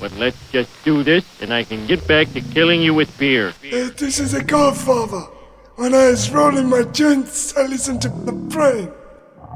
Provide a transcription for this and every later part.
But let's just do this and I can get back to killing you with beer. Uh, this is a godfather. When I was rolling my joints, I listened to the brain.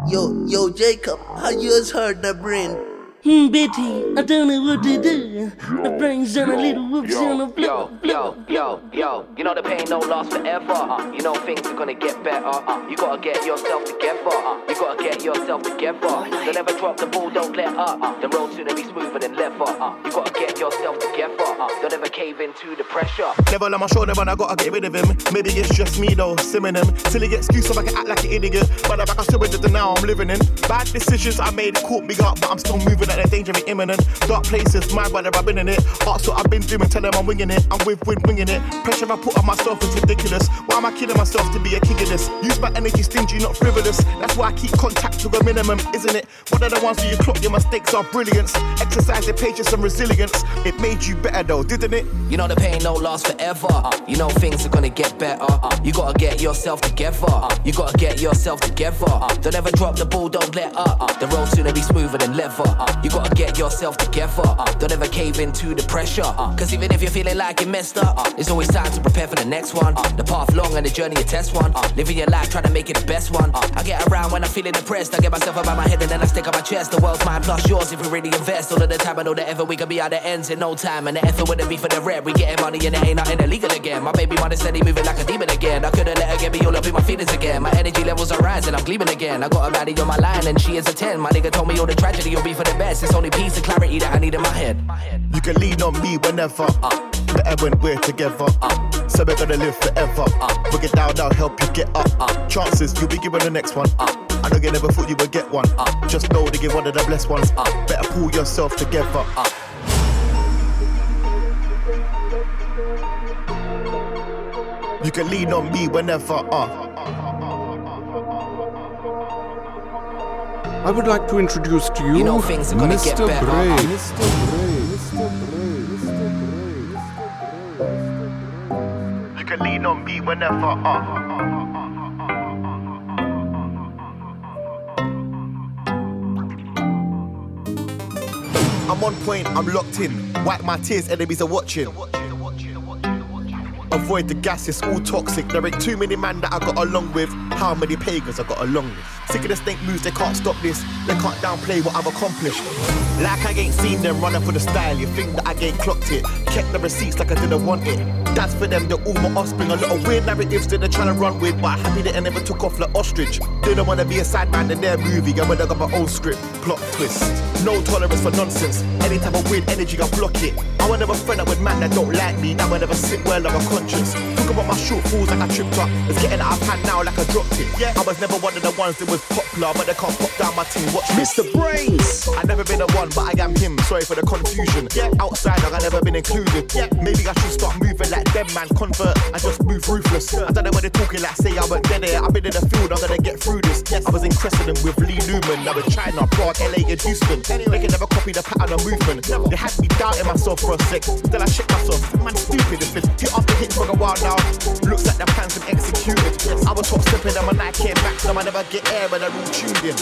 Yo, yo, Jacob, how yours heard the brain? Hmm, Betty, I don't know what to do. My brain's on a little whoops on a blow. Yo, yo, yo, you know the pain don't last forever. Uh, you know things are gonna get better. Uh, you gotta get yourself together. Uh, you gotta get yourself together. Don't ever drop the ball, don't let up. Uh, the road's gonna be smoother than leather. Uh, you gotta get yourself together. Uh, don't ever cave into the pressure. Never let my shoulder, but I gotta get rid of him. Maybe it's just me though, simming him. Till he gets excuse so I can act like an idiot. But I'm back, I still with the now I'm living in. Bad decisions I made caught me up, but I'm still moving at the danger be imminent. Dark places, my brother, I've been in it. Ask what I've been doing, tell them I'm winging it. I'm with win winging it. Pressure I put on myself is ridiculous. Why am I killing myself to be a king of this? Use my energy stingy, not frivolous. That's why I keep contact to a minimum, isn't it? One of the ones where you clock your mistakes are brilliance. Exercise your patience and resilience. It made you better though, didn't it? You know the pain don't last forever. You know things are gonna get better. You gotta get yourself together. You gotta get yourself together. Don't ever drop the ball, don't let up. The road's gonna be smoother than leather. You gotta get yourself together. Uh, don't ever cave into the pressure. Uh, Cause even if you're feeling like you messed up, uh, there's always time to prepare for the next one. Uh, the path long and the journey a test one. Uh, living your life, trying to make it the best one. Uh, I get around when I'm feeling depressed. I get myself up about my head and then I stick on my chest. The world's mine plus yours if we really invest. All of the time, I know that ever we can be out the ends in no time. And the effort wouldn't be for the red. We getting money and it ain't nothing illegal again. My baby mother steady moving like a demon again. I couldn't let her get me all up in my feelings again. My energy levels are rising, I'm gleaming again. I got a baddie on my line and she is a 10. My nigga told me all the tragedy will be for the best. It's only peace and clarity that I need in my head. You can lean on me whenever. Uh, better when we're together. Uh, so we're gonna live forever. Uh, we'll get down, I'll help you get up. Uh, chances you'll be given the next one. Uh, I know you never thought you would get one. Uh, just know to get one of the blessed ones. Uh, better pull yourself together. Uh, you can lean on me whenever. Uh, I would like to introduce to you, You know things are gonna Mr. get better. Bray. Mr. Bray. Mr. Bray. Mr. Bray. you can lean on me whenever. Uh, I'm on point, I'm locked in. Wipe my tears, enemies are watching. Avoid the gas, it's all toxic. There ain't too many man that I got along with. How many pagans I got along with? Sick of the stink moves, they can't stop this. They can't downplay what I've accomplished. Like I ain't seen them running for the style. You think that I ain't clocked it? Kept the receipts like I didn't want it. That's for them, they're all my offspring. A lot of weird narratives that they're trying to run with. But I'm happy that I never took off like ostrich. They don't wanna be a side man in their movie. I'm gonna got my own script. Plot twist. No tolerance for nonsense. Any type of weird energy, I block it. I wanna have a friend up with man that don't like me. Now I never sit well, I'm a conscience. Talk about my shortfalls like I tripped up. It's getting out of hand now like I dropped it. Yeah, I was never one of the ones that was popular, but they can't pop down my team. Watch Mr. BrainZ. I never been the one, but I am him. Sorry for the confusion. Yeah, outside I never been included. Yeah, maybe I should start moving like them, man. Convert, I just move ruthless. I don't know what they're talking like. Say I went dead there. I've been in the field. I'm gonna get through this. Yes, I was in Crescent with Lee Newman. Now in China, Prague, LA, and Houston. They can never copy the pattern of movement. They had me doubting myself for a sec. Then I checked myself. Man, stupid. If it's hit after hit for a while now, looks like the plan's been executed. I was top stepping on my Nike Air Max. Now I never get air when I'm all tuned in.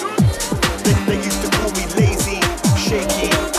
They, shaky,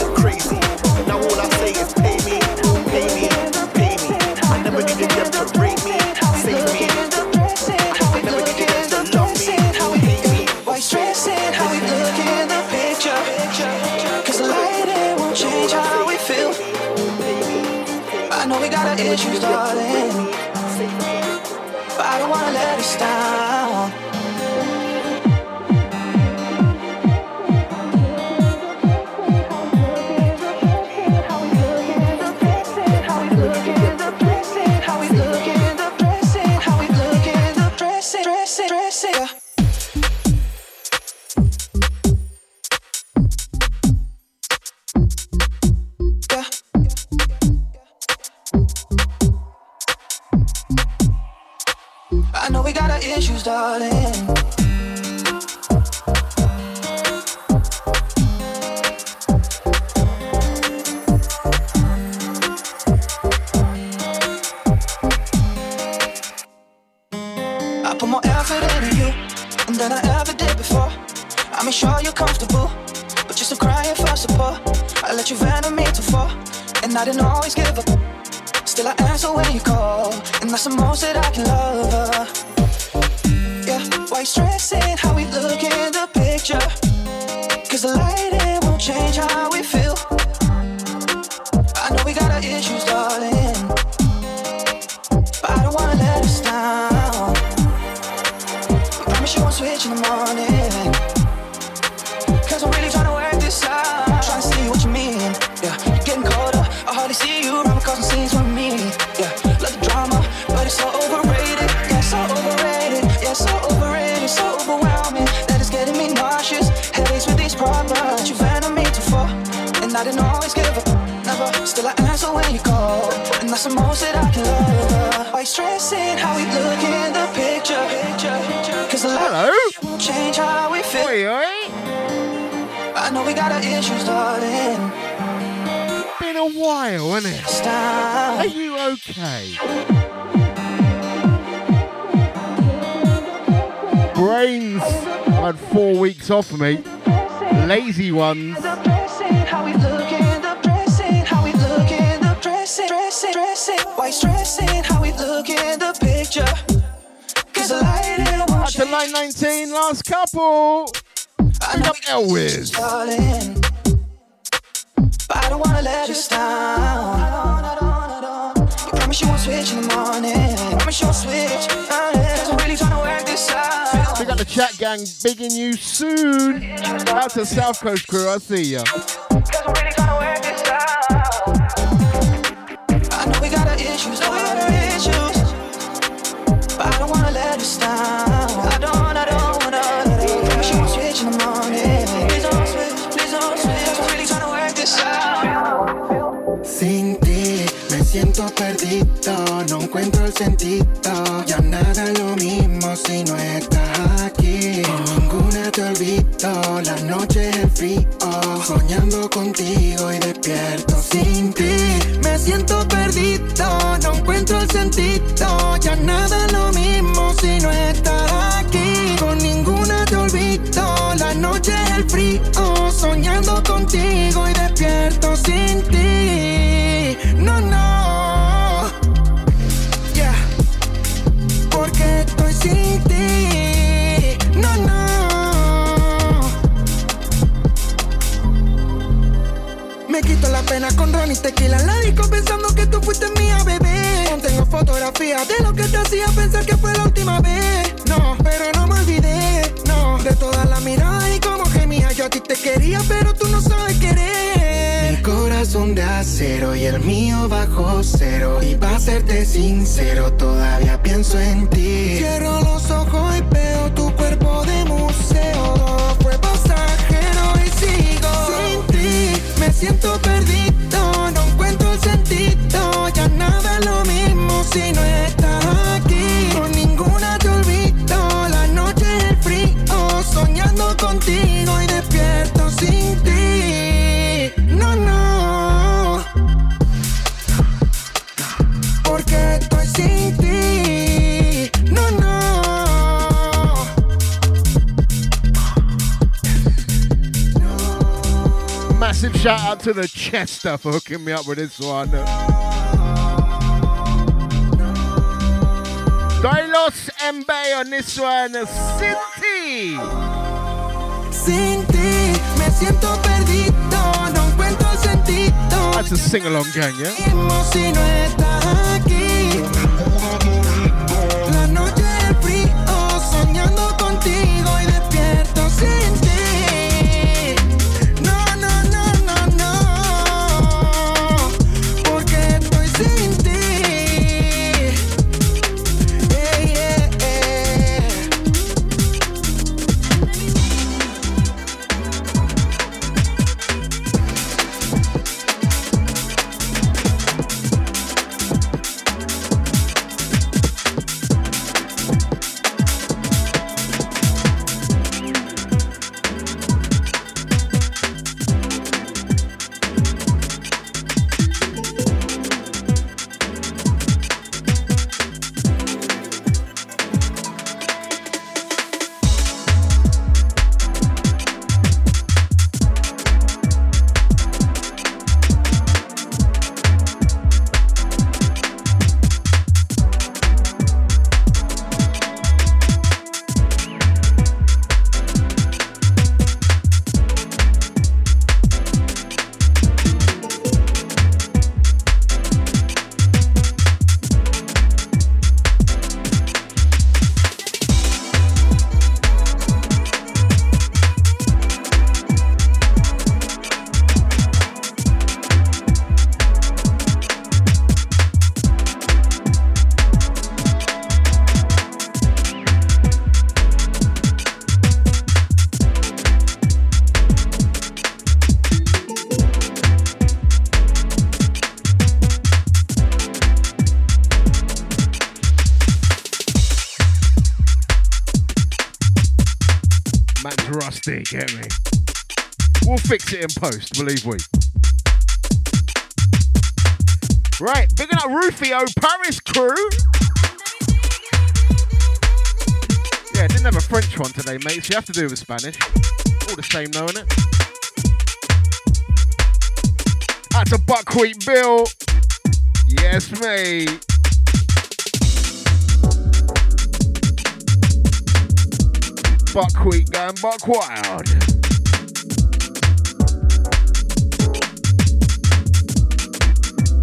Big up Elwiz. darling. But I don't wanna let us down. You promise you won't switch in the morning. Promise you won't switch. Cause I'm really trying to work this out. We got the chat gang bigging you soon. Out to South Coast crew, I see ya. Encuentro el sentido. Ya nada es lo mismo si no estás aquí. Ninguna te olvido, la noche es el frío. Soñando contigo y despierto sin ti. Me siento perdido, no encuentro el sentido. Ya nada es lo mismo si no estás aquí. Con ninguna te olvido, la noche es el frío. Soñando contigo y despierto sin ti. La pena con ron y tequila en la disco pensando que tú fuiste mía, bebé. Aún tengo fotografías de lo que te hacía pensar que fue la última vez. No, pero no me olvidé, no. De todas las miradas y como gemía, yo a ti te quería, pero tú no sabes querer. Mi corazón de acero y el mío bajo cero. Y para serte sincero, todavía pienso en ti. Cierro los ojos y veo tu cuerpo de museo. Me siento perdido, no encuentro el sentido. Ya nada es lo mismo si no estás aquí. Con ninguna te olvido, la noche es el frío. Soñando contigo y despierto shout out to the Chester for hooking me up with this one. Dilos Mbe on this one. City. Sin ti me siento perdido, no encuentro el sentido. That's a sing along gang, yeah? Rusty, get me? We'll fix it in post, believe we. Right, bigging up Rufio Paris crew. Yeah, didn't have a French one today, mate, so you have to do with Spanish. All the same, though, innit? That's a buckwheat bill. Yes, mate. Buckwheat going buck wild.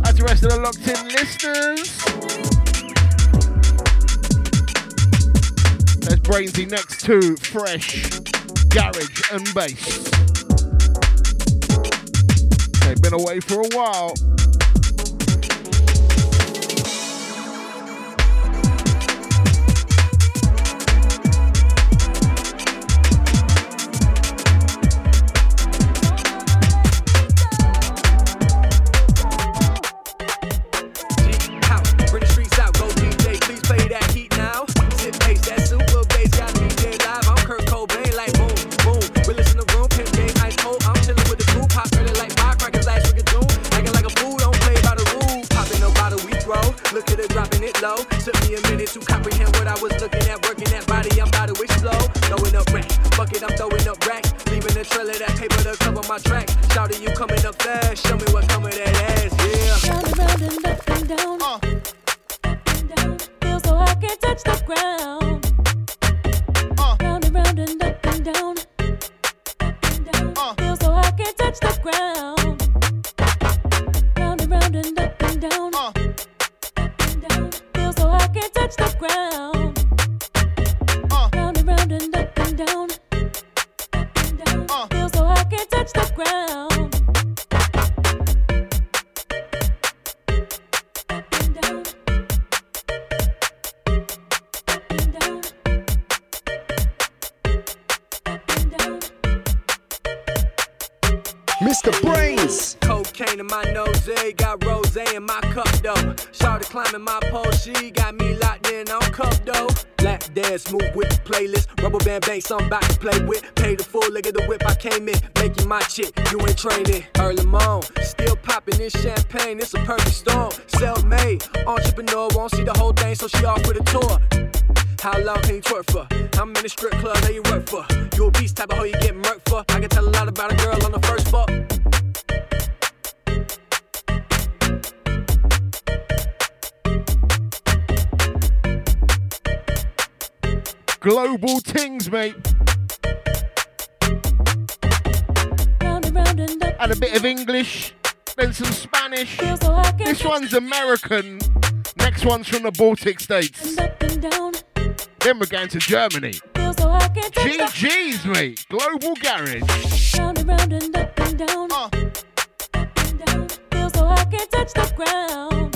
That's the rest of the locked in listeners. There's Brainsy next to Fresh, Garage and Bass. They've been away for a while. One's from the Baltic states. Then we're going to Germany. GG's, mate. Global Garage. Round and round and up and down. Uh. Feel so I can't touch the ground.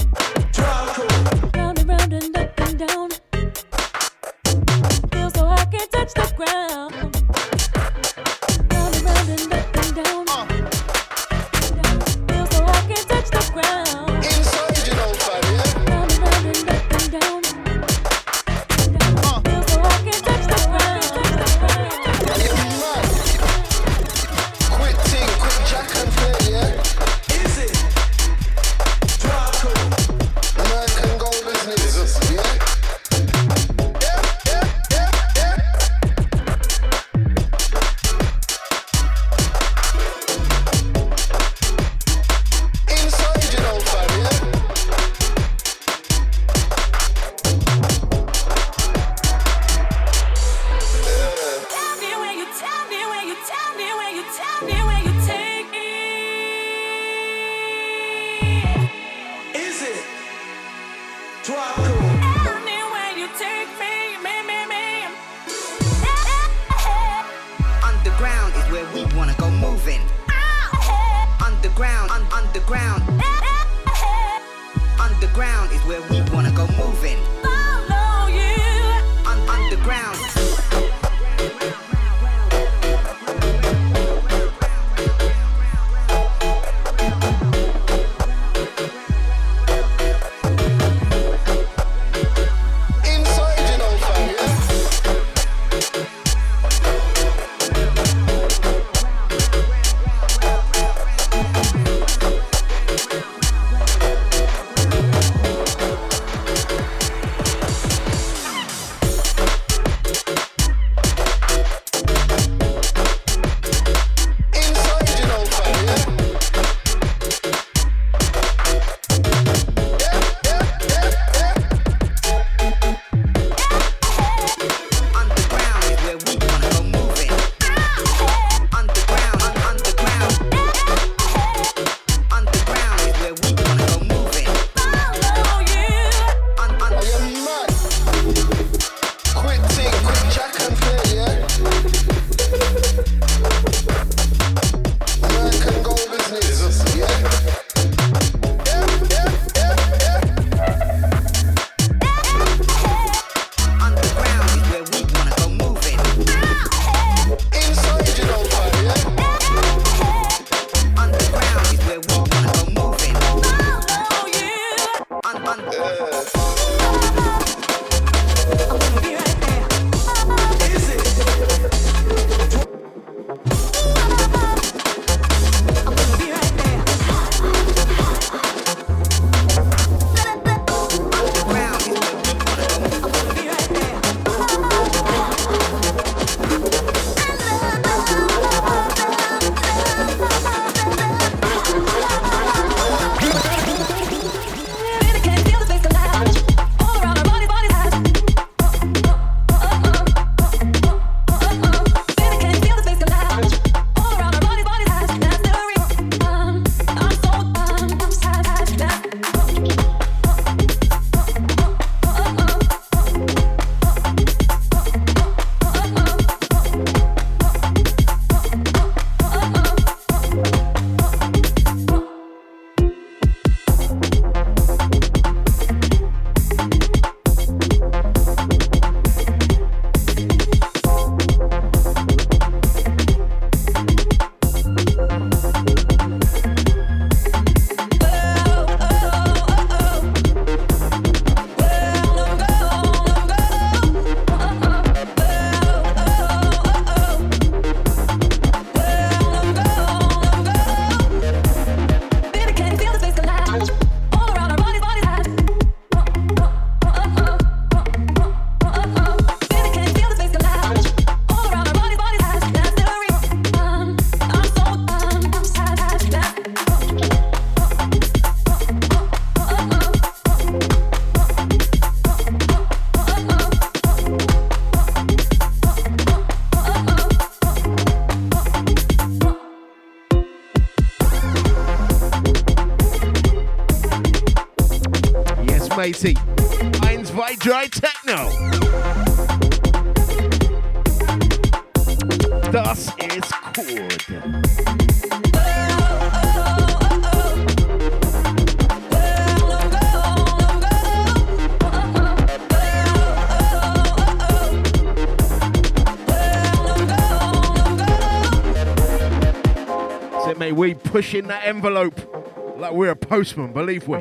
pushing that envelope like we're a postman, believe we.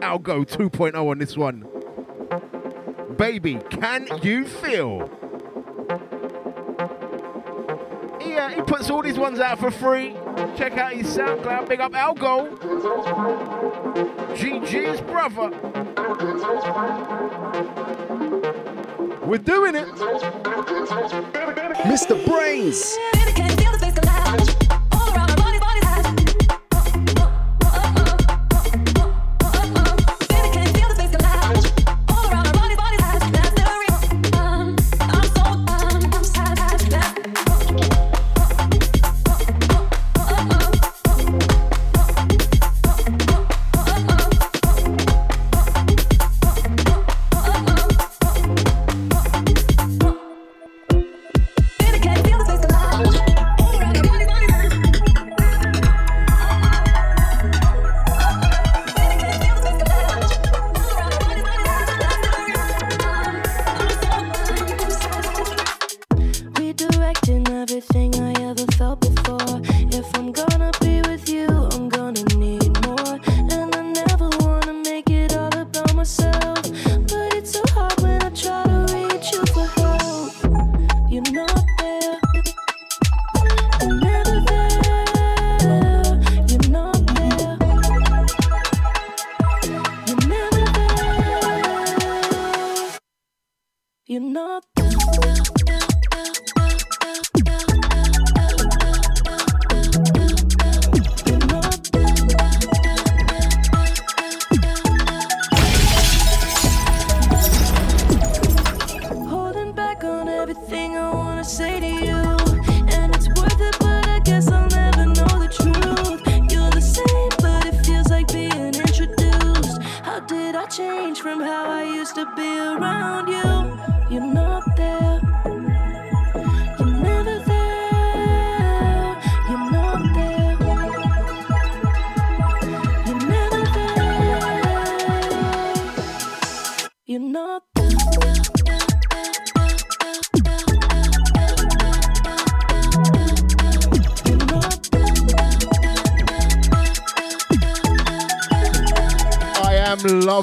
Algo 2.0 on this one. Baby, can you feel? Yeah, he puts all these ones out for free. Check out his SoundCloud. Big up Algo. GG's brother. We're doing it. Mr. BrainZ.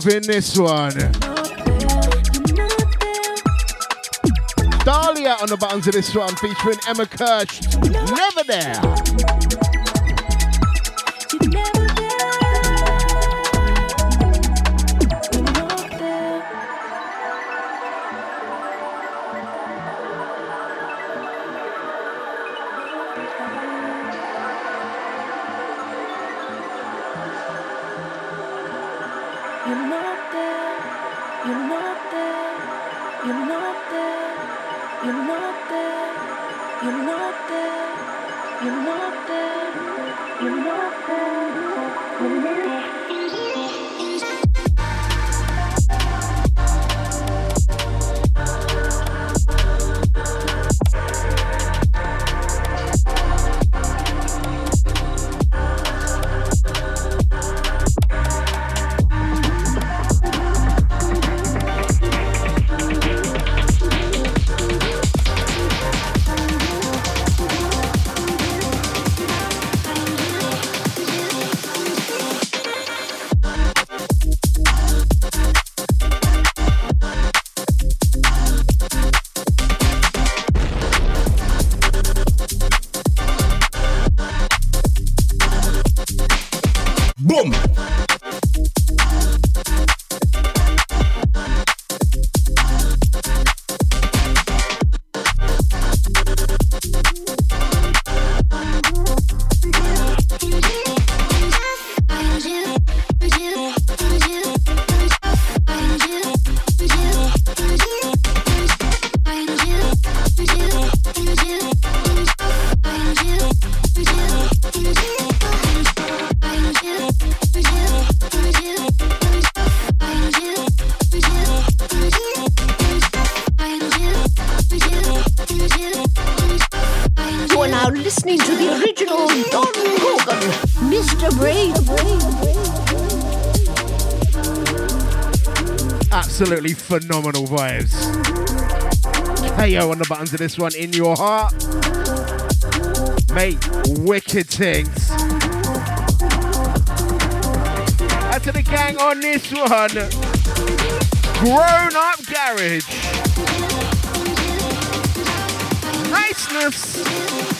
in this one. Dahlia on the buttons of this one featuring Emma Kirsch. Never there. Phenomenal vibes. KO on the buttons of this one in your heart. Mate, wicked things. Out to the gang on this one. Grown up garage. Niceness.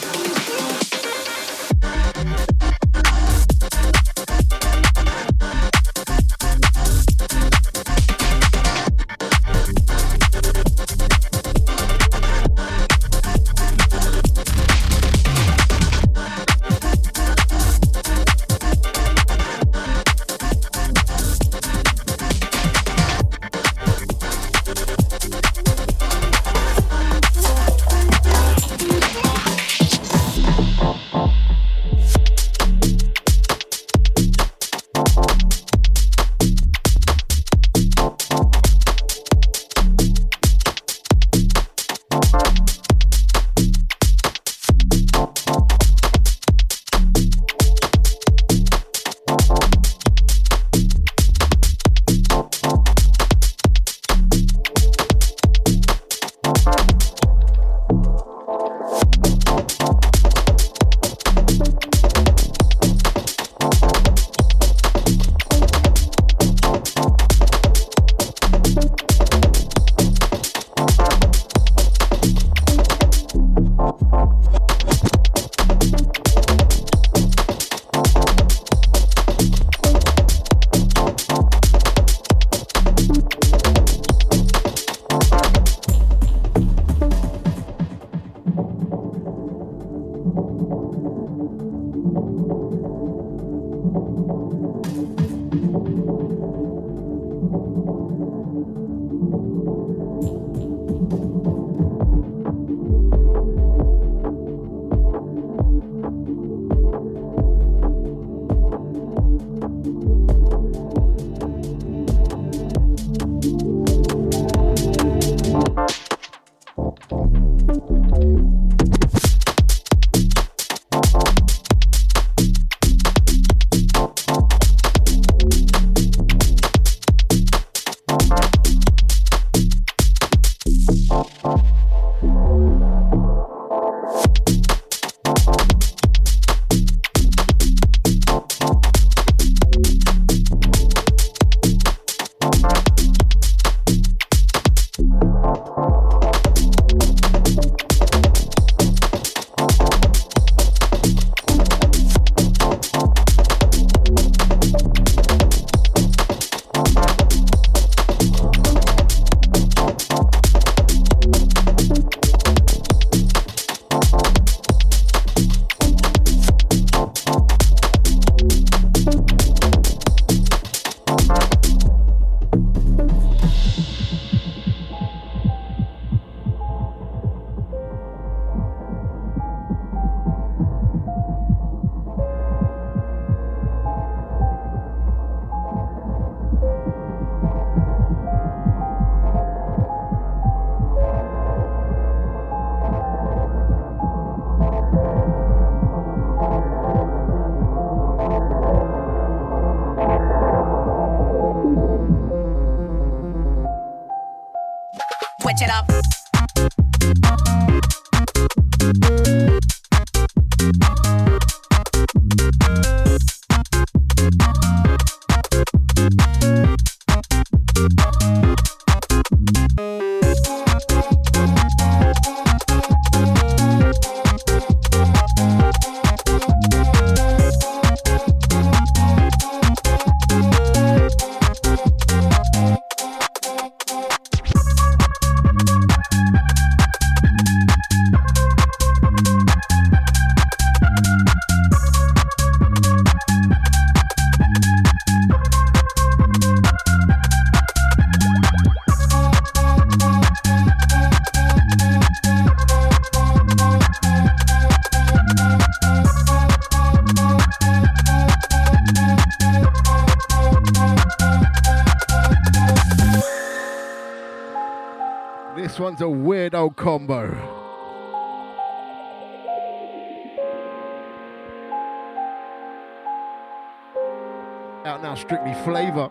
Out now, strictly flavor.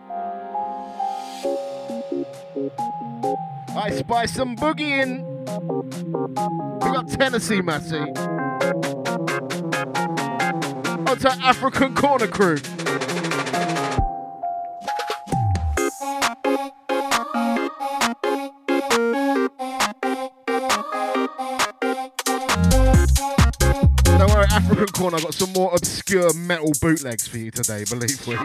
I spy some boogie in. We got Tennessee, Massey. Onto African Corner Crew. Got some more obscure metal bootlegs for you today, believe me.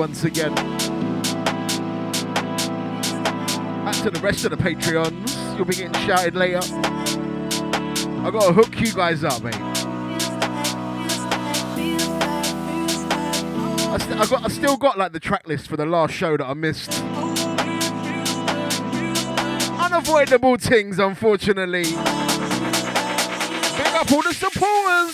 Once again. Out to the rest of the Patreons. You'll be getting shouted later. I gotta hook you guys up, mate. I, st- I got, I still got like the track list for the last show that I missed. Unavoidable things, unfortunately. Big up all the supporters.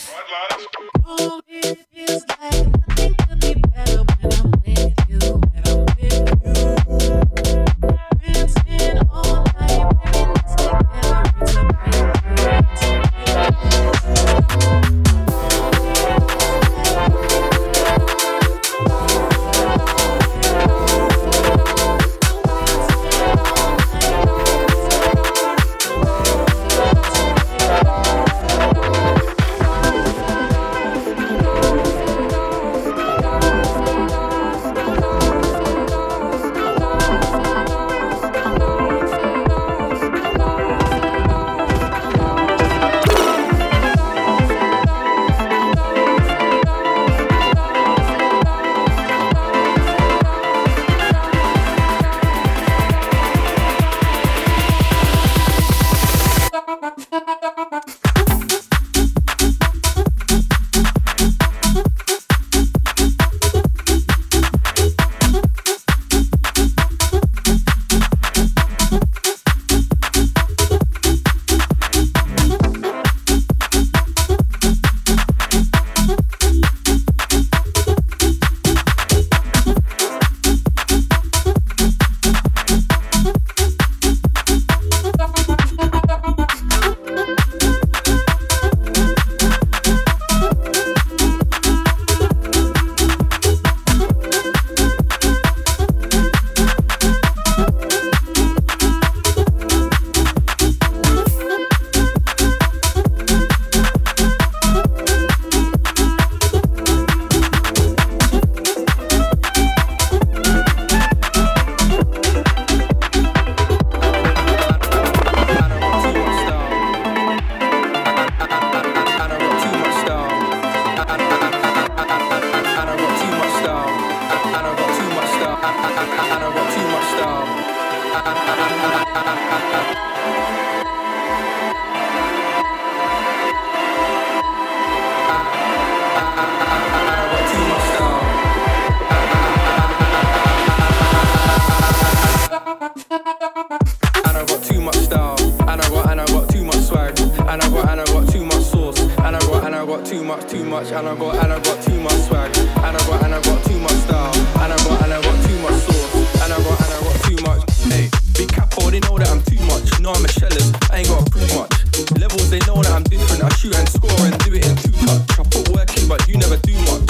Too much, too much. And I got and I got too much swag. And I got and I got too much style. And I got and I got too much sauce. And I got and I got too much. Hey, big capo, they know that I'm too much. No, I'm a shellers. I ain't gotta prove much. Levels, they know that I'm different. I shoot and score and do it in two touch. I put work in, but you never do much.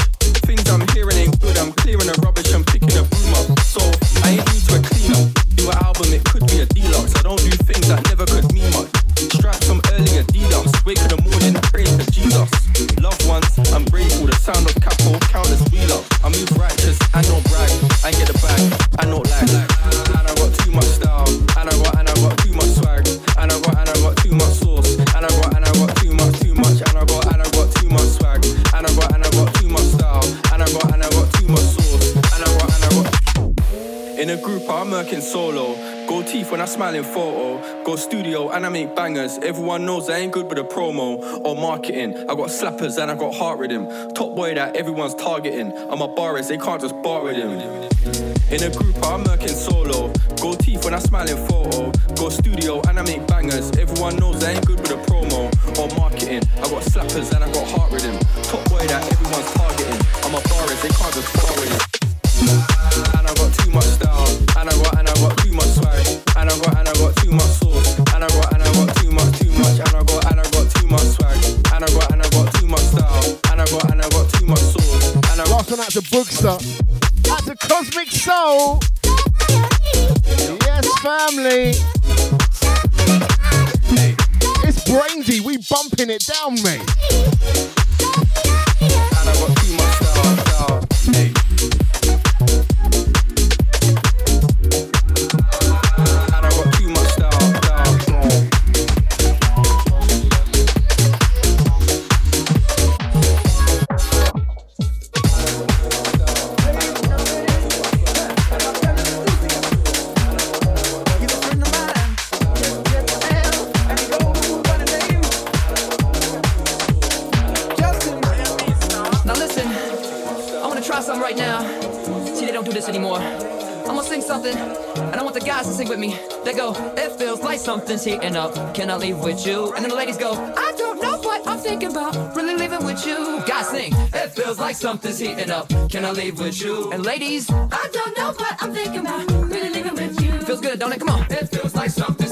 In photo. Go studio and I make bangers. Everyone knows I ain't good with a promo or marketing. I got slappers and I got heart rhythm. Top boy that everyone's targeting. I'm a barist, they can't just bar with him. In a group, I'm working solo. Go teeth when I smile in photo. Go studio and I make bangers. Everyone knows I ain't good with a promo or marketing. I got slappers and I got heart rhythm. Top boy that everyone's targeting. I'm a barist, they can't just bar with him. And I got too much style. And I got and I bumping it down, mate. It feels like something's heating up. Can I leave with you? And then the ladies go, I don't know what I'm thinking about. Really leaving with you. Guys sing, it feels like something's heating up. Can I leave with you? And ladies, I don't know what I'm thinking about. Really leaving with you. Feels good, don't it? Come on. It feels like something.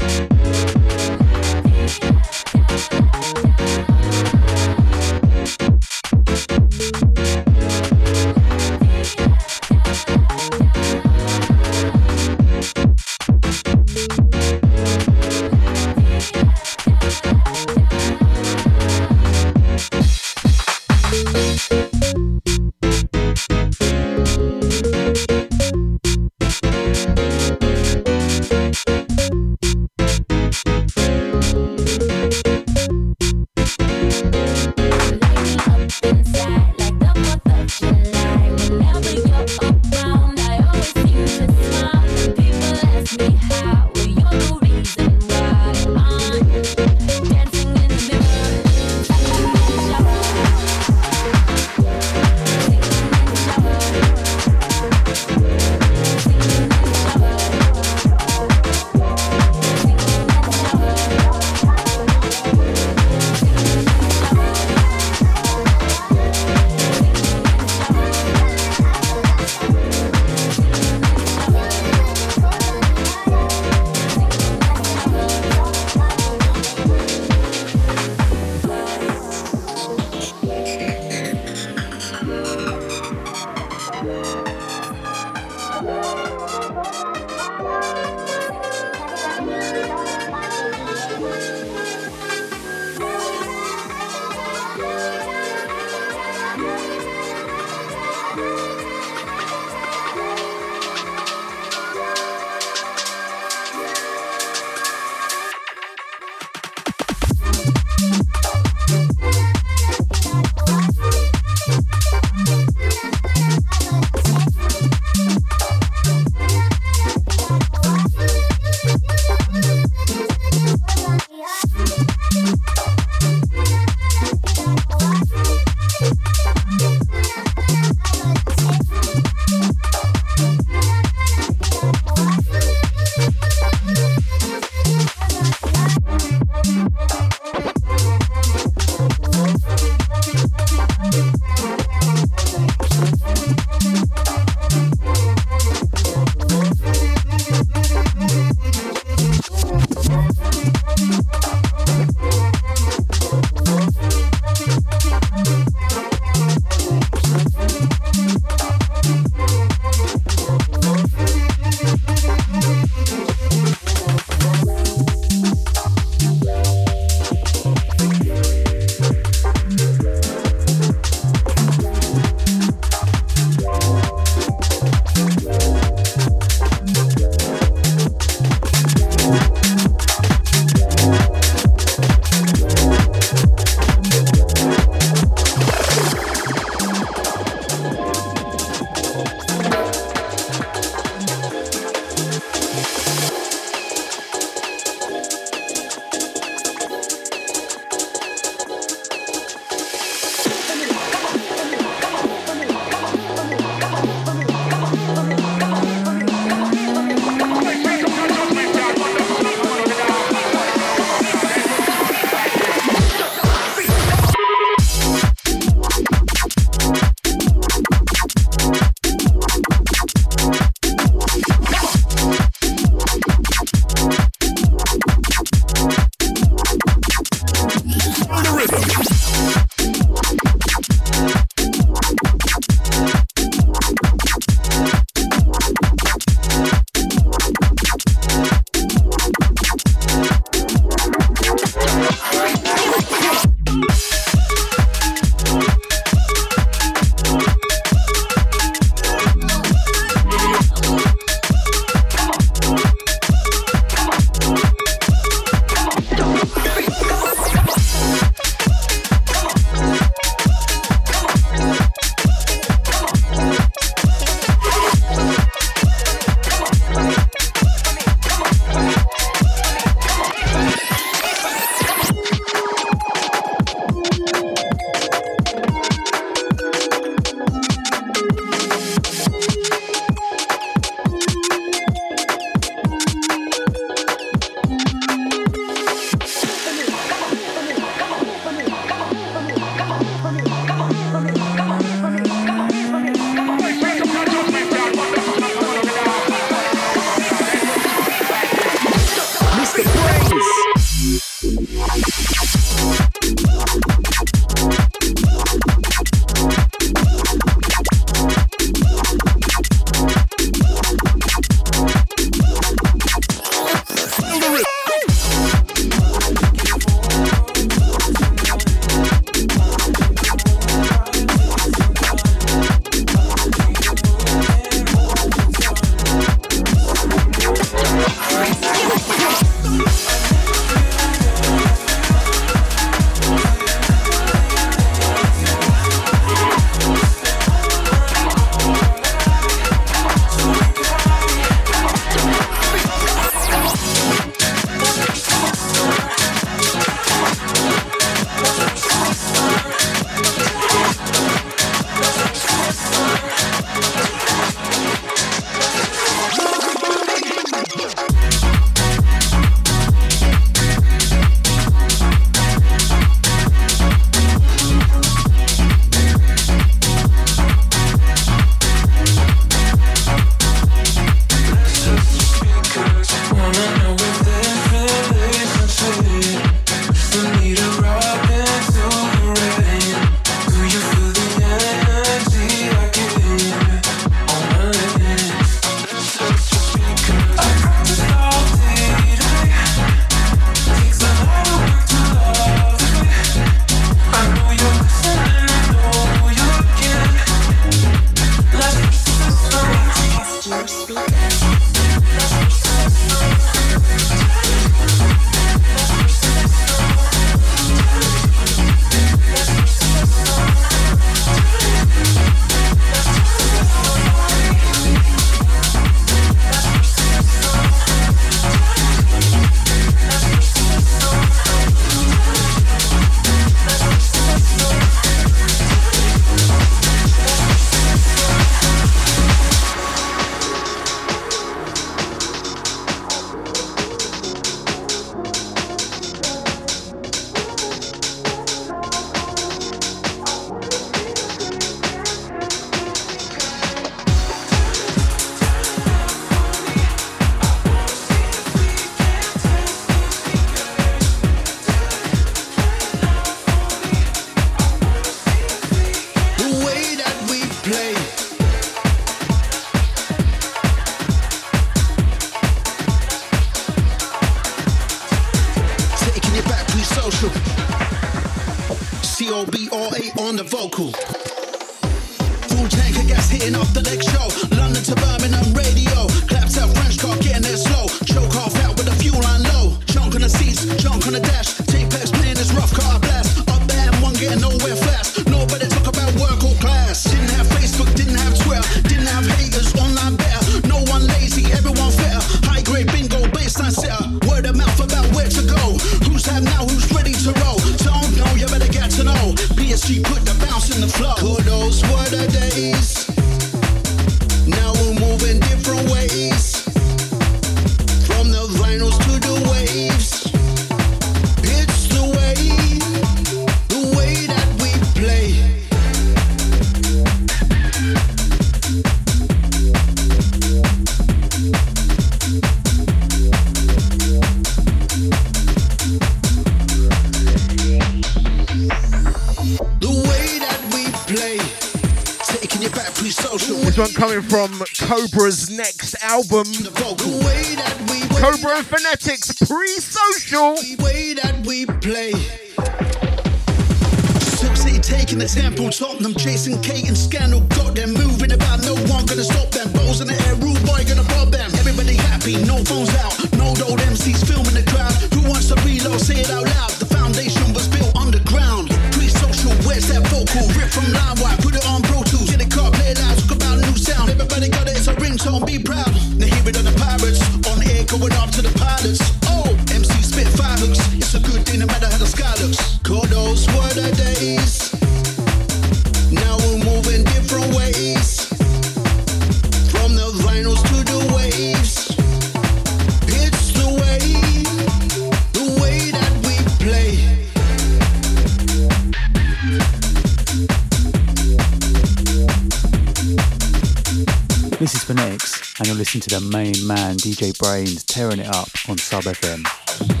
This is for next, and you're listening to the main man, DJ BrainZ, tearing it up on Sub FM.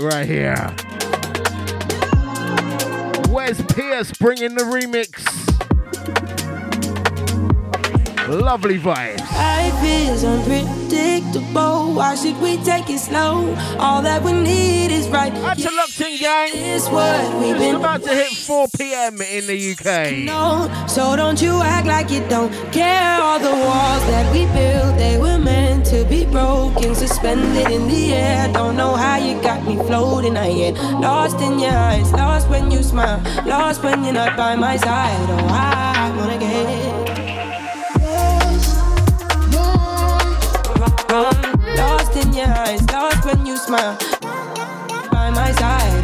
Work right here. Where's Pierce bringing the remix? Lovely vibes. Life is unpredictable. Why should we take it slow? All that we need is right. That's a locked in gang. It's what we've been about to hit 4 in the UK. No, so don't you act like you don't care. All the walls that we built, they were meant to be broken, suspended in the air. Don't know how you got me floating. I get lost in your eyes, lost when you smile, lost when you're not by my side. Oh, I wanna get lost in your eyes, lost when you smile by my side.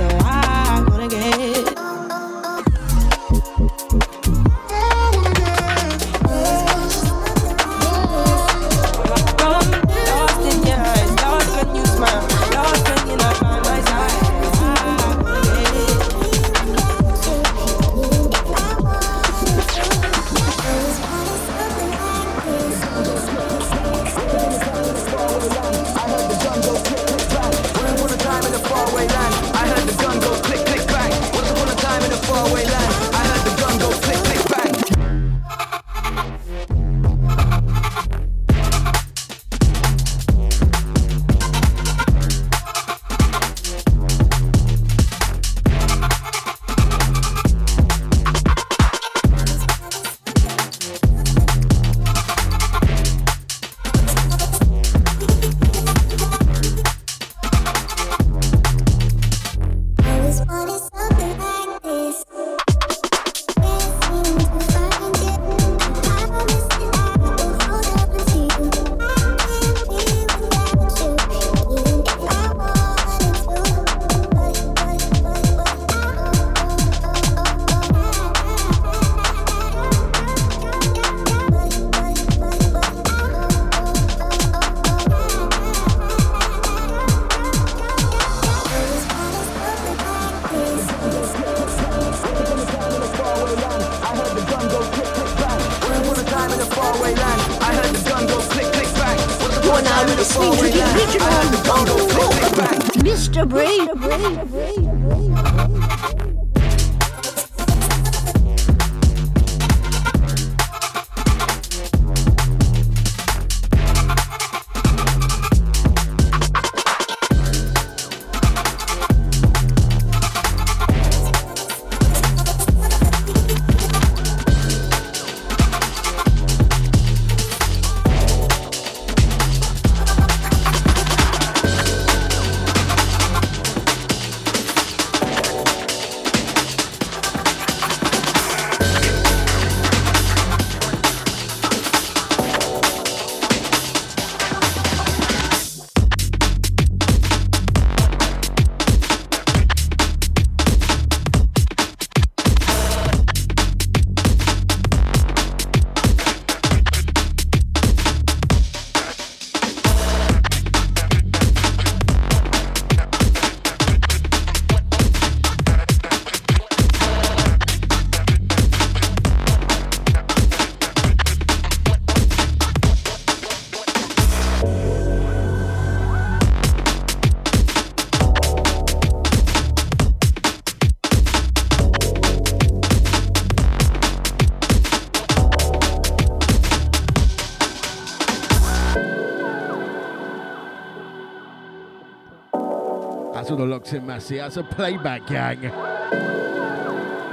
The locked in, Massey. That's a playback gang. We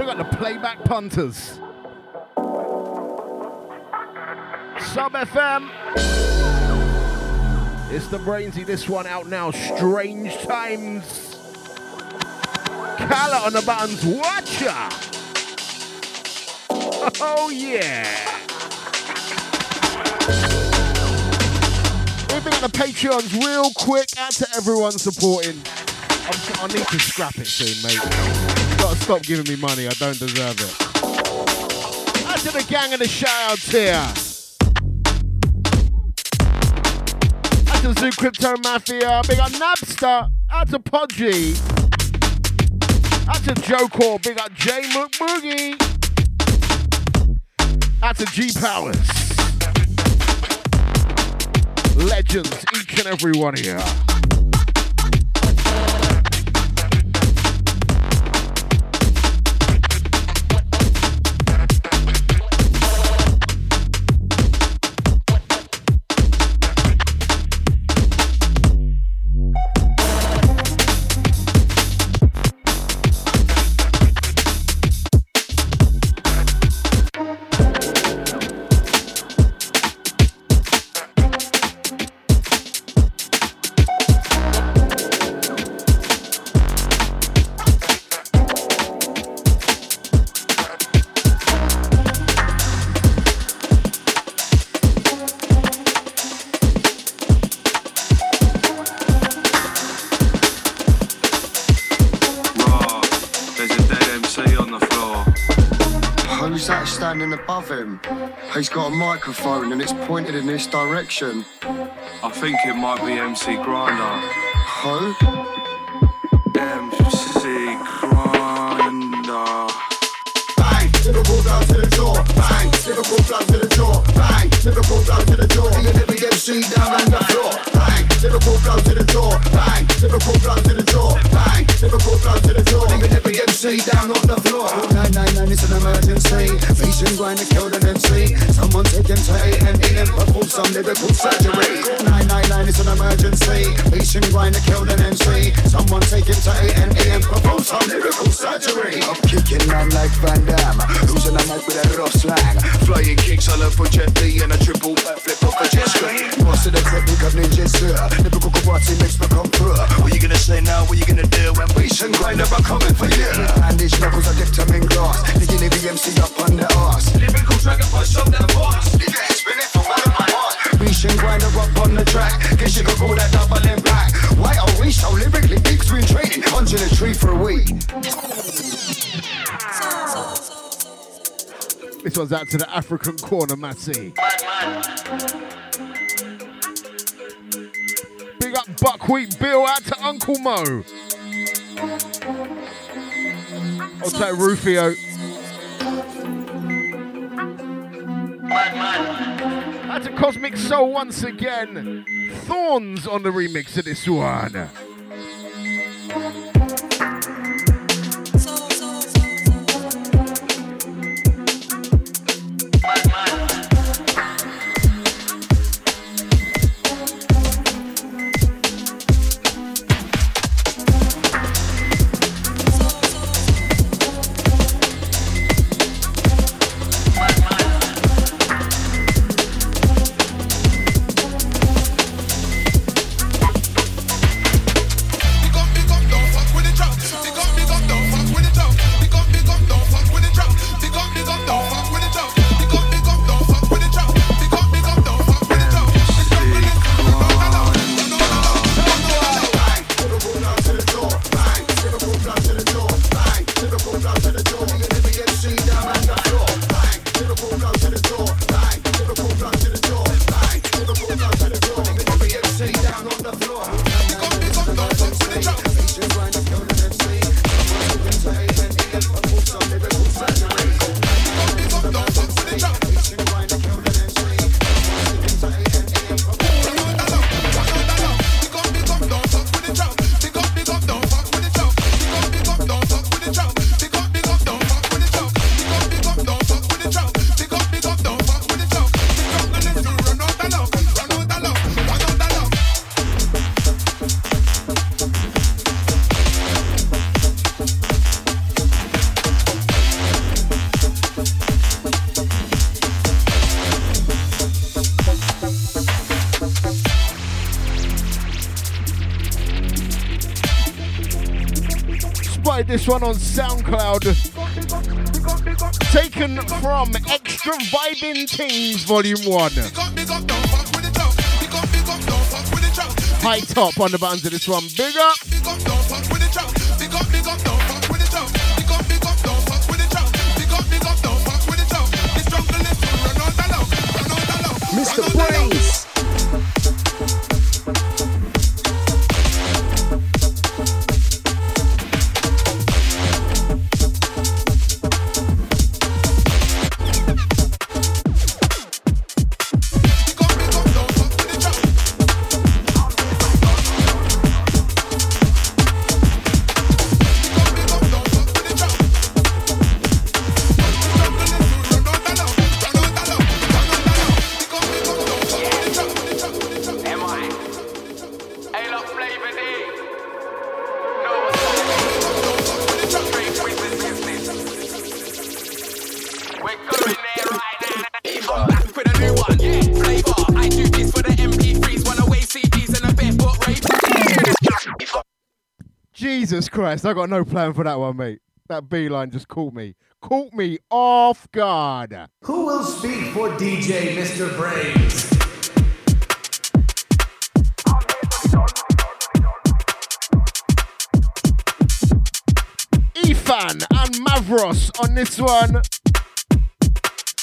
got the playback punters. Sub FM. It's the Brainsy. This one out now. Strange Times. Kala on the buttons. Watcha. Oh, yeah. We've been at the Patreons real quick. Out to everyone supporting. I'm, I need to scrap it soon, mate. You gotta stop giving me money. I don't deserve it. Out to the gang of the shout outs here. Out to the Zoo Crypto Mafia. Big up Napster. Out to Podgy. Out to Joe Core. Big up J McBoogie. Out to G Powers. Legends, each and every one here. This direction. I think it might be MC Grinder. Who? MC Grinder. Bang, Liverpool blow to the jaw. Bang, Liverpool blow to the jaw. Bang, Liverpool blow to the jaw. And every MC down on the floor. Bang, Liverpool blow to the jaw. Bang, Liverpool blow to the jaw. Bang, Liverpool blow to the jaw. And every MC down on the floor. 999 it's an emergency. Patient going to kill lyrical surgery. 999 it's an emergency. Patient going to kill an MC. Someone take him to A&E and perform some lyrical surgery. I'm kicking man like Van Damme. In the mic with a rough slang? Flying kicks all over Jet Li and a triple backflip off a jet ski. Of the technique of ninja sir. Typical karate mix for kung fu. What you gonna say now? What you gonna do when and grinder are coming for you? Bandage knuckles, I dipped in glass. Digging the MC up on the arse. Lyrical dragon punch up that boss. Up on the track. Guess could call that double. Why are we so lyrically under the tree for a week. This one's out to the African corner, Massey. Big up Buckwheat Bill out to Uncle Mo. I'll take Rufio. Out a Cosmic Soul once again. Thorns on the remix of this one. This one on SoundCloud. Taken from Extra Vibing Things Volume 1. High top on the buttons of this one. Big up. Mr. BrainZ. honest, I got no plan for that one, mate. That beeline just caught me. Caught me off guard. Who will speak for DJ Mr. BrainZ? Ethan and Mavros on this one.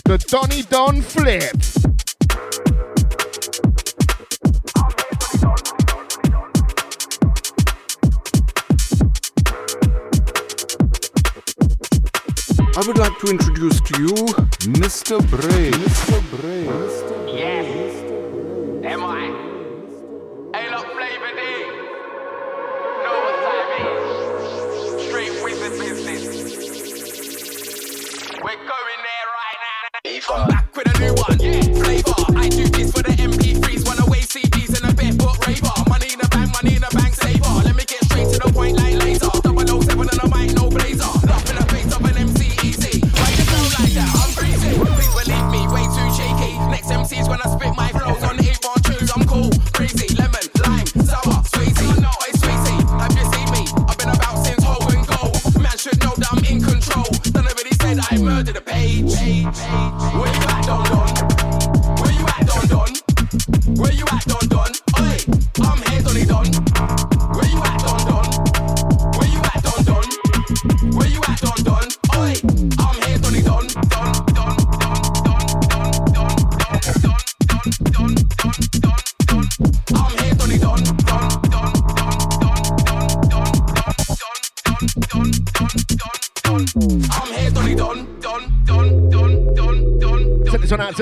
The Donny Don flip. I would like to introduce to you Mr. Bray. Mr. Bray. Yes. Am I? A lot Flavor D. Know what time is? Straight wizard business. We're going there right now. Eva. I'm back with a new one. Yeah. Flavor. I do this for the MP3s, one-away CDs, and a barefoot raver. Money in the bank, money in the bank, saver. Let me get straight to the point like laser. 007 and a mic. I spit my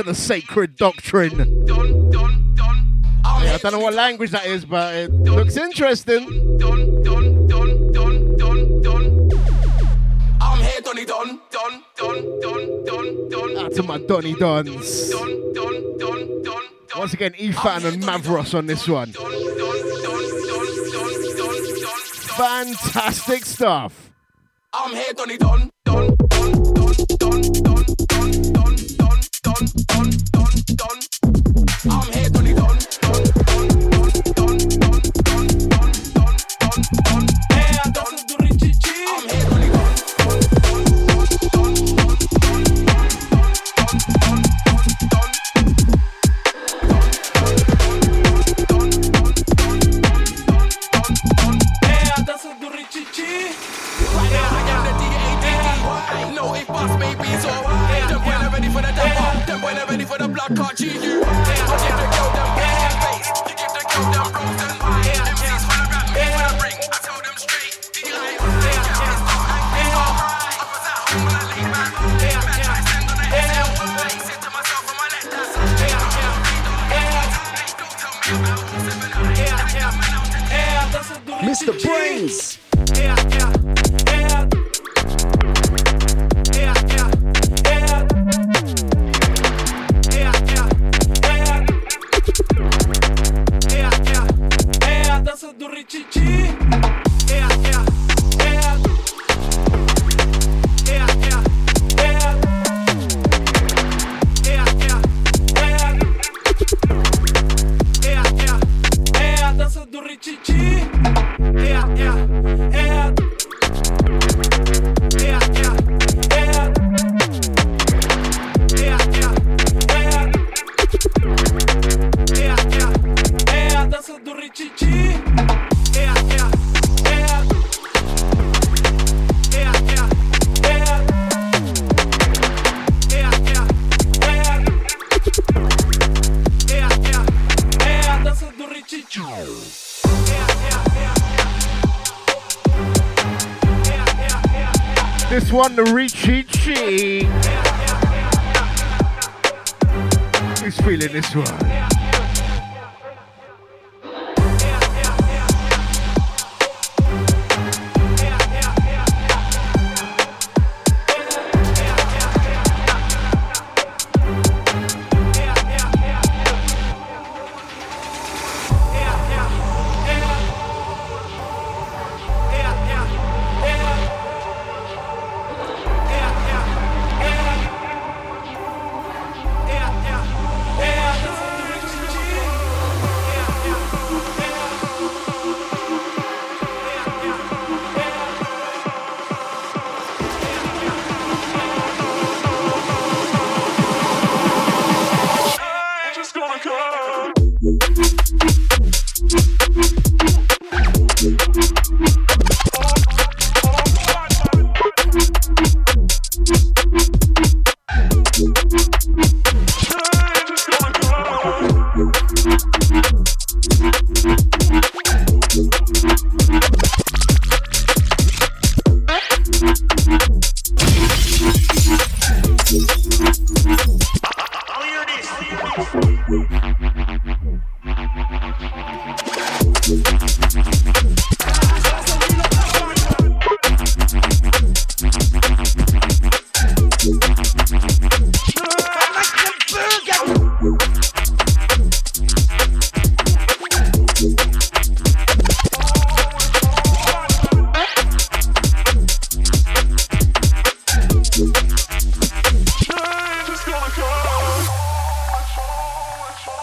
the sacred doctrine. Yeah, I don't know what language that is, but it looks interesting. I'm here, Donny Don, Don, Don, Don, Don, Don. Out to my Donny Dons. Once again, Efan and Mavros on this one. Fantastic stuff. I'm here, Donny Don, Don, Don, Don, Don, Don, Don.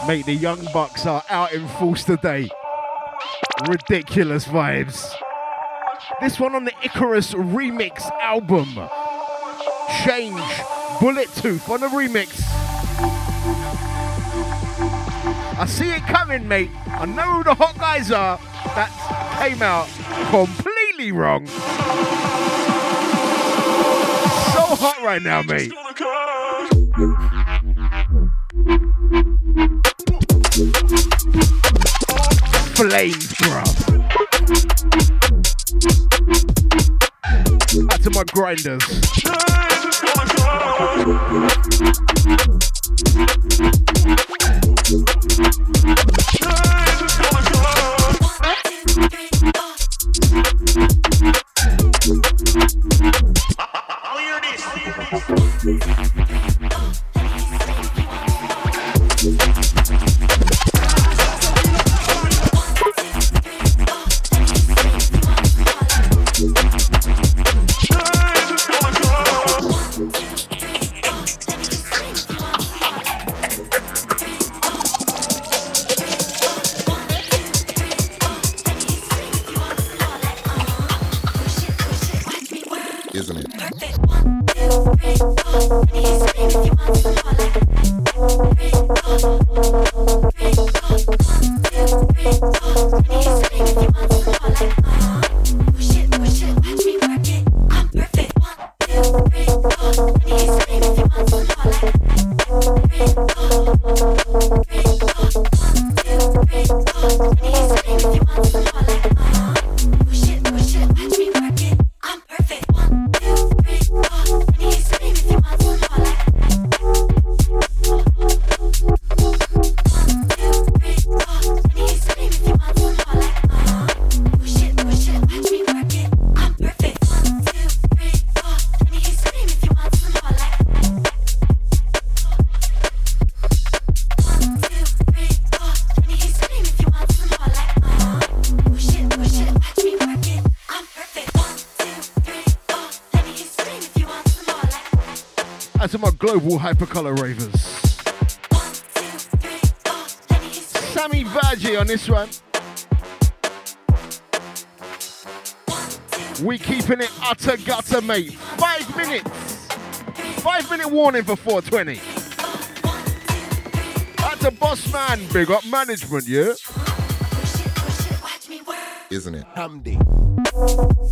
Mate, the Young Bucks are out in force today. Ridiculous vibes. This one on the Icarus remix album. Change Bullet Tooth on the remix. I see it coming, mate. I know who the hot guys are. That came out completely wrong. So hot right now, mate. Flames, bruv. Back to my grinders. Mate. Five minutes. Five minute warning for 420. That's a boss man. Big up management, yeah? Isn't it? Hamdi.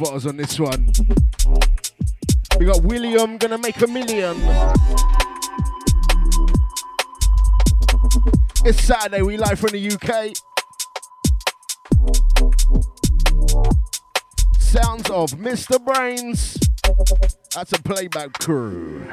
bottles on this one. We got William, gonna make a million. It's Saturday, we live from the UK. Sounds of Mr. BrainZ. That's a playback crew.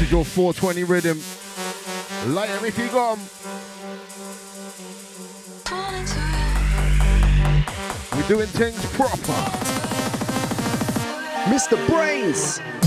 This is your 420 rhythm. Light him if you got him. We're doing things proper. Mr. BrainZ.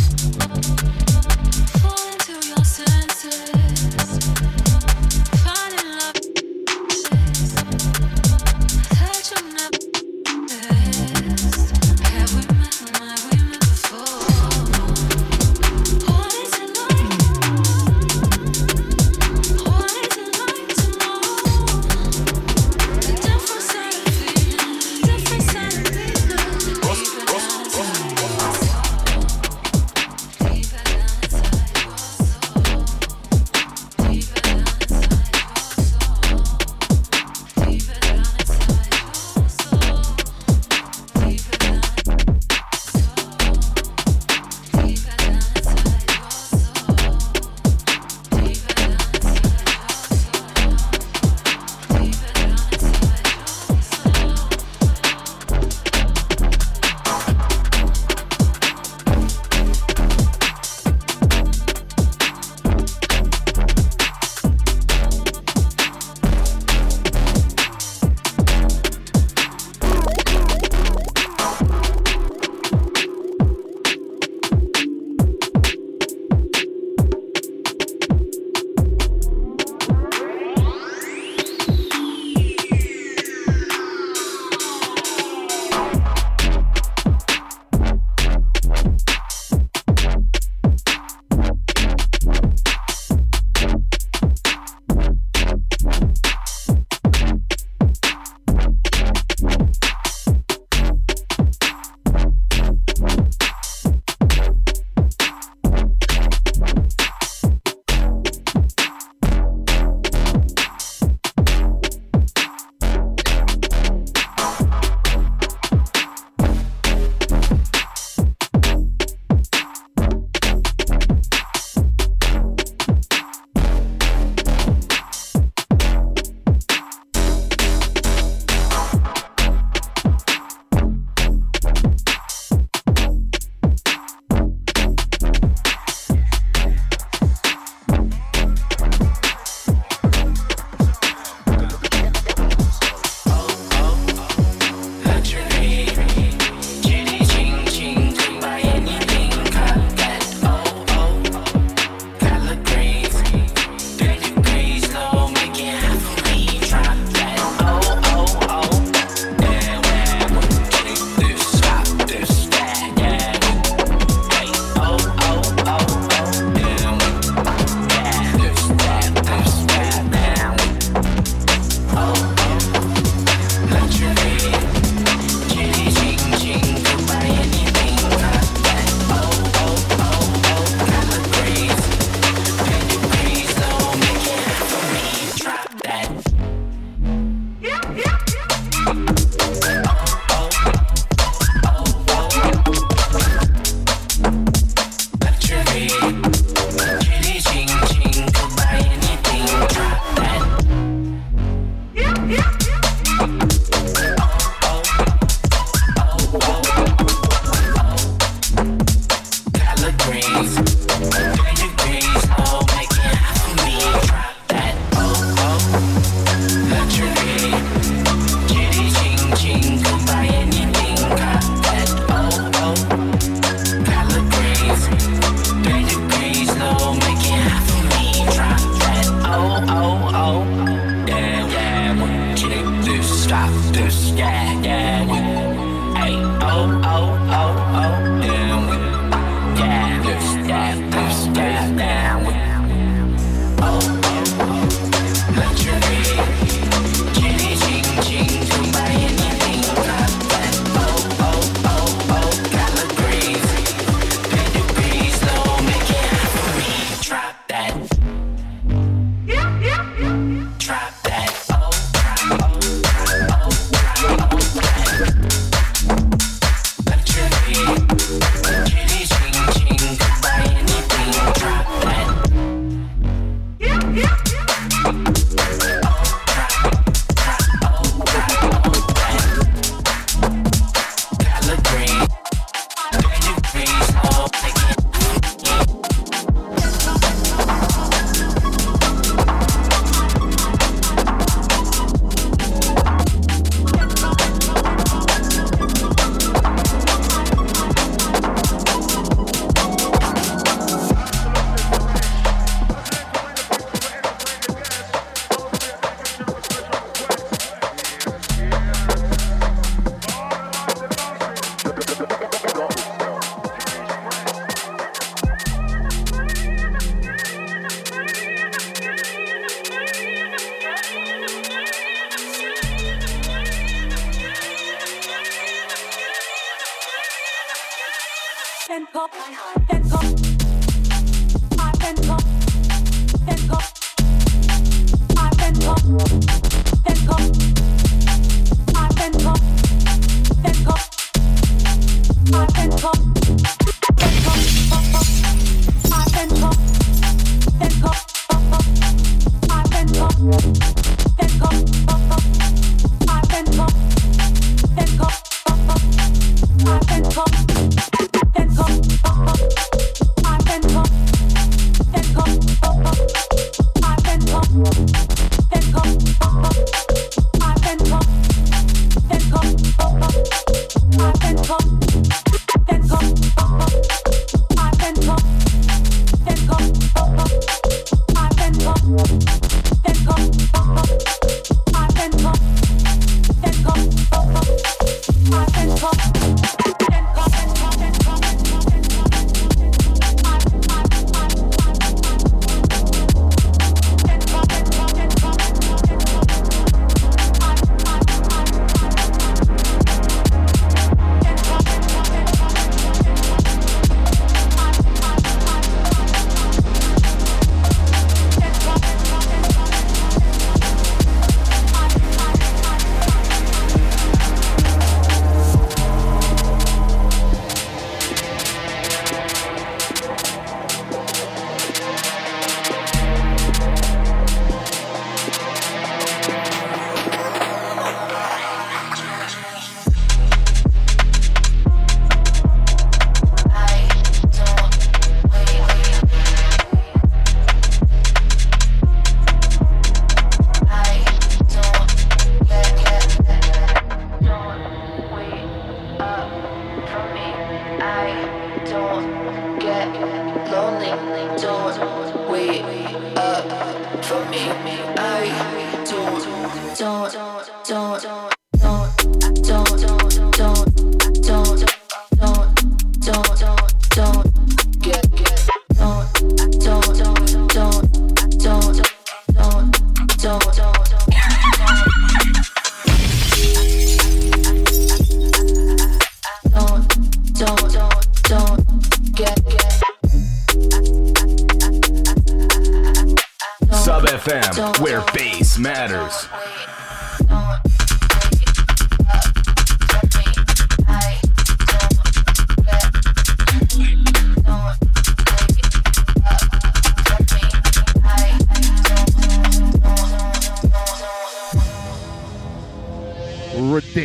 for me. I don't, don't, don't, don't.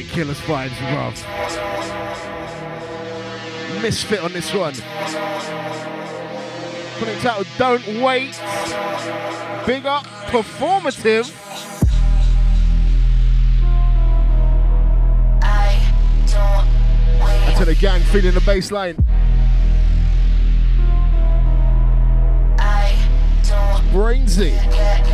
ridiculous vibes, bruv. Misfit on this one. Put it out. Don't Wait. Big up, performative. I Until the gang feeling the bass line. Brainsy.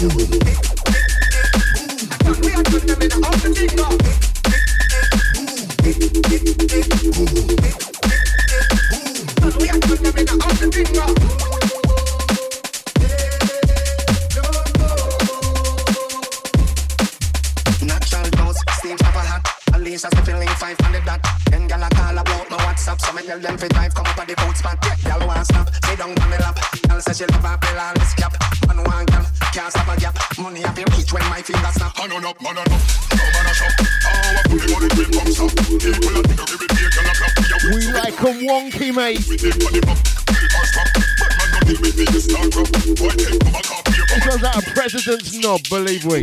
はい。funky, mate. This one's out of President's Knob, believe we.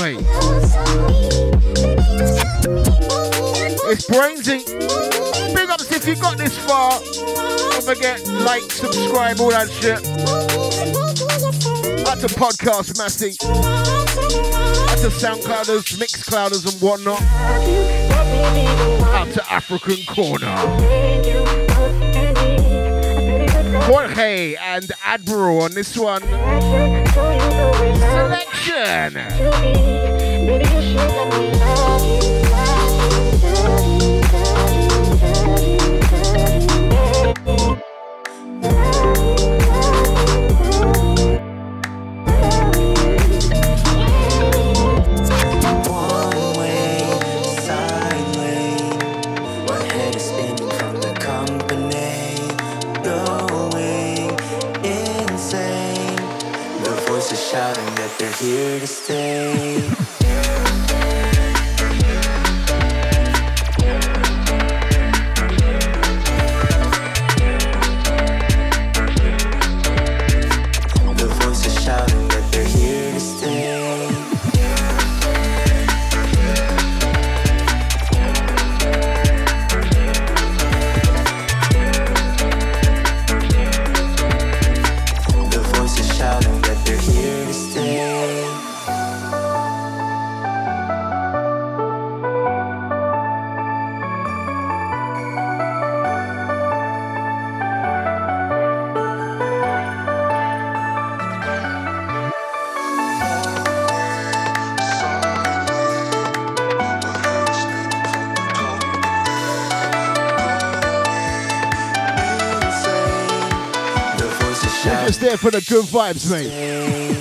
mate. It's Brainsy. Big ups if you got this far. Don't forget, like, subscribe, all that shit. That's a podcast, Massey. That's a SoundClouders, Mixclouders, and whatnot. Out to African Corner. Jorge and Admiral on this one. Production. for the good vibes, mate.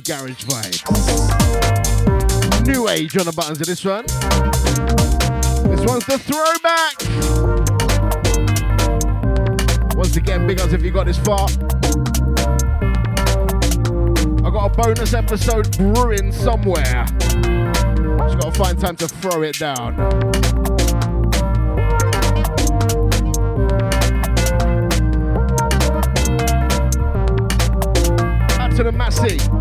garage vibe. New age on the buttons of this one. This one's the throwback. Once again, big ups if you got this far. I got a bonus episode brewing somewhere. Just gotta find time to throw it down. to the Massey.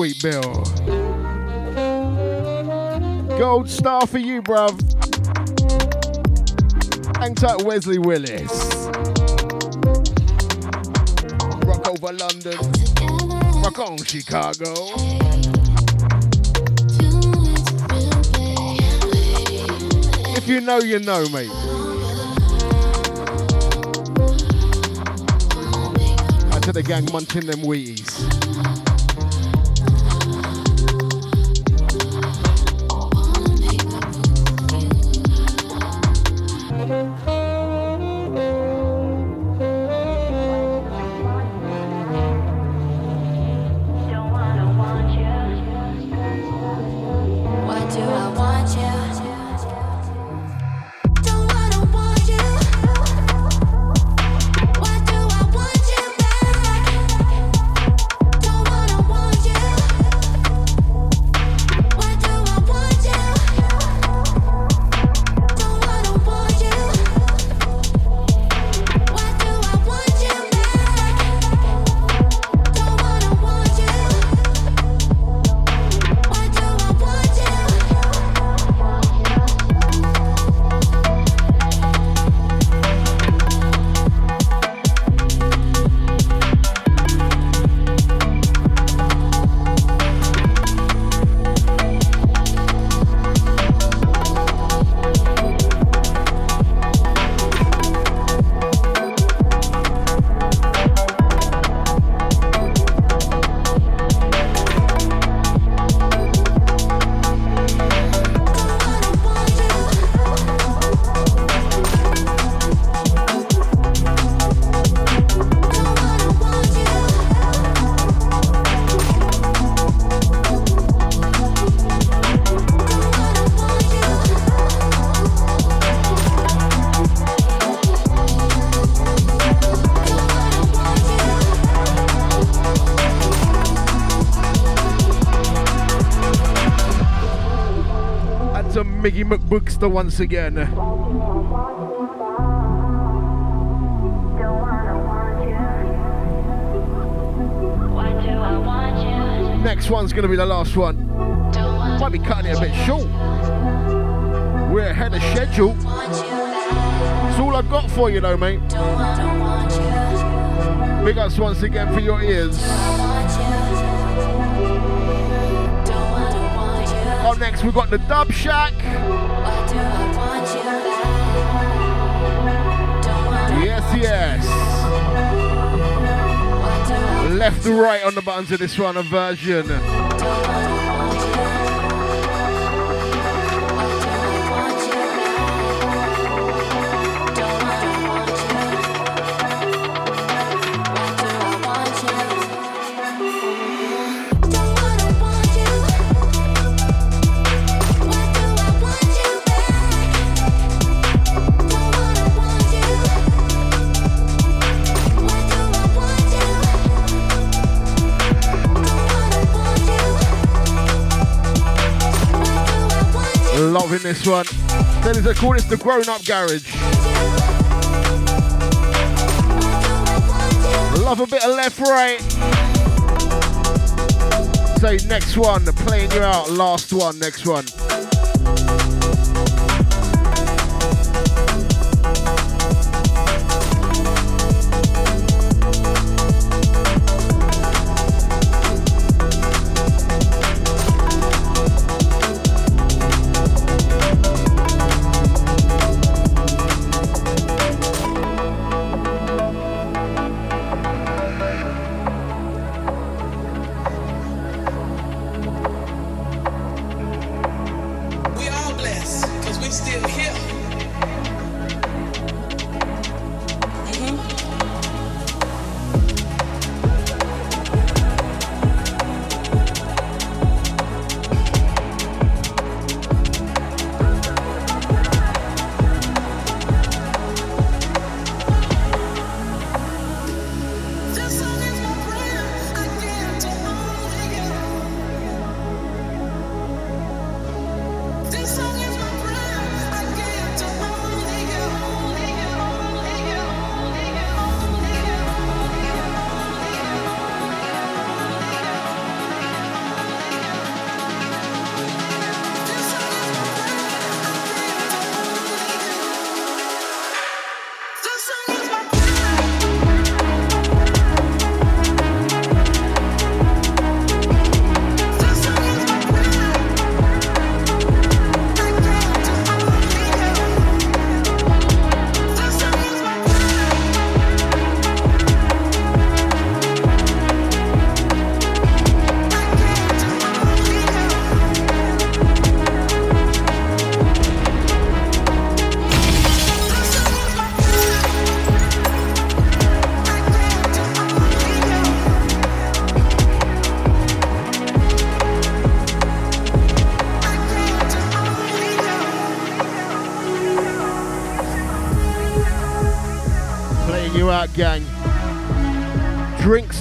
Buckwheat bill. Gold star for you, bruv. Hang tight, Wesley Willis. Rock over London. Rock on, Chicago. If you know, you know, mate. To the gang munching them Wheaties. Miggy McBookster once again. Next one's gonna be the last one. Might be cutting it a bit short. We're ahead of schedule. That's all I've got for you though, mate. Big ups once again for your ears. Next, we've got the Dub Shack. Yes, yes. Left to right on the buttons of this one, a version. Loving this one. That is, I call the grown up garage. Love a bit of left right. So next one, playing you out. Last one, next one.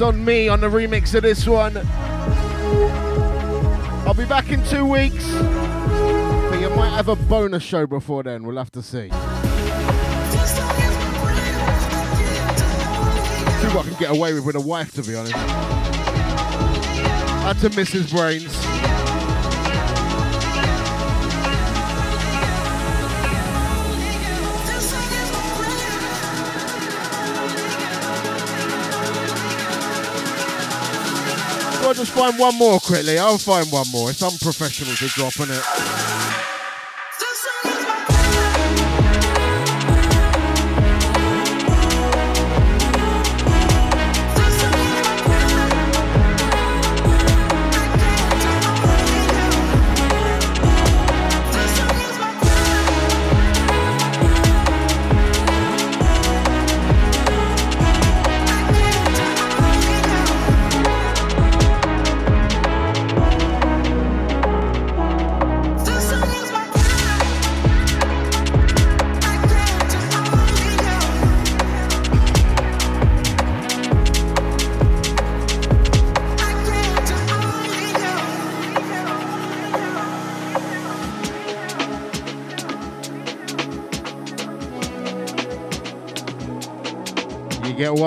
On me on the remix of this one. I'll be back in two weeks. But you might have a bonus show before then. We'll have to see. See what I can get away with with a wife, to be honest. Add to Mrs. BrainZ. Just find one more quickly. I'll find one more. It's unprofessional to drop on it.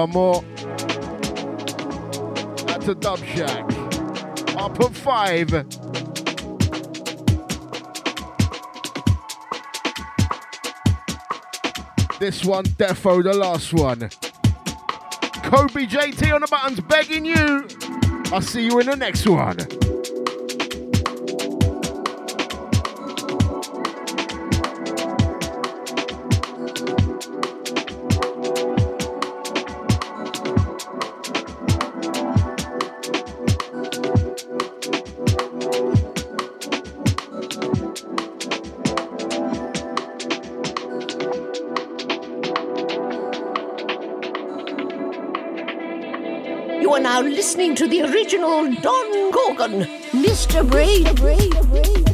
One more. That's a dub shack. Up at five. This one, Defo, the last one. Kobe JT on the buttons begging you. I'll see you in the next one. Listening to the original Don Gorgon, Mr. Brain. I would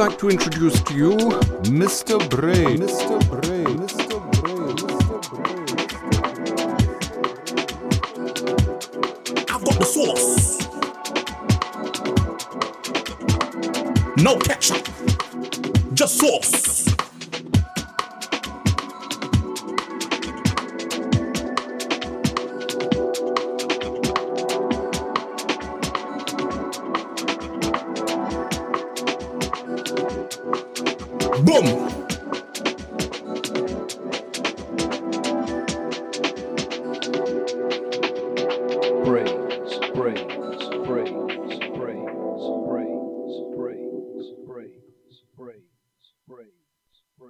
like to introduce to you